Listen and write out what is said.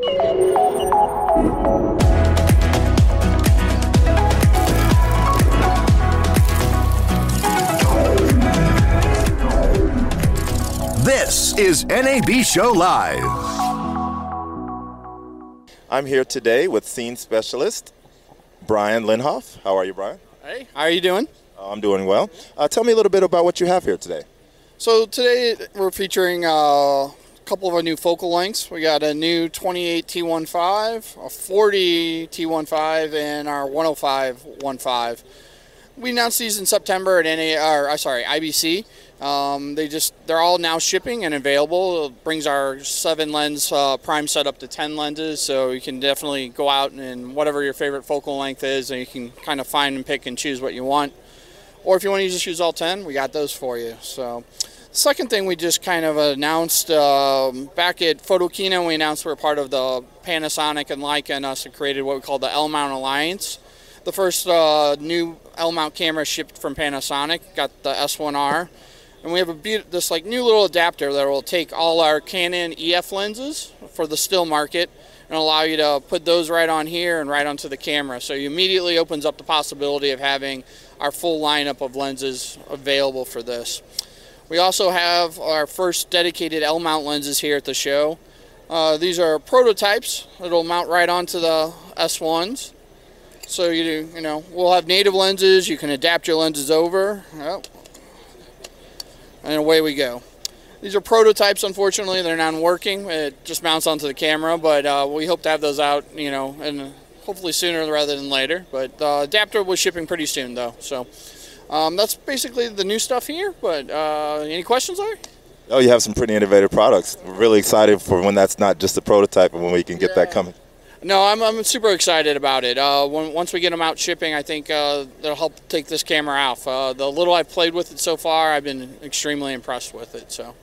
This is NAB Show Live. I'm here today with scene specialist Brian Linhoff. How are you, Brian? Hey, how are you doing? Uh, I'm doing well. Uh, tell me a little bit about what you have here today. So today we're featuring uh, couple of our new focal lengths. We got a new 28 T15, a 40 T15, and our 105 15. We announced these in September at NA, or, sorry, IBC. Um, they just they're all now shipping and available. It brings our seven lens uh, prime set up to 10 lenses, so you can definitely go out and whatever your favorite focal length is, and you can kind of find and pick and choose what you want. Or if you want to just use all 10, we got those for you. So, second thing we just kind of announced um, back at Photokina, we announced we're part of the Panasonic and Leica and us and created what we call the L Mount Alliance. The first uh, new L mount camera shipped from Panasonic got the S1R and we have a be- this like new little adapter that will take all our Canon EF lenses for the still market and allow you to put those right on here and right onto the camera. So it immediately opens up the possibility of having our full lineup of lenses available for this. We also have our first dedicated L mount lenses here at the show. Uh, these are prototypes that'll mount right onto the S1s. So you you know we'll have native lenses. You can adapt your lenses over. Oh, and away we go. These are prototypes, unfortunately. They're not working. It just mounts onto the camera, but uh, we hope to have those out, you know, and hopefully sooner rather than later. But the uh, adapter was shipping pretty soon, though. So um, that's basically the new stuff here. But uh, any questions, Larry? Oh, you have some pretty innovative products. We're really excited for when that's not just a prototype and when we can get yeah. that coming. No, I'm, I'm super excited about it. Uh, when, once we get them out shipping, I think uh, they'll help take this camera off. Uh, the little I've played with it so far, I've been extremely impressed with it. So.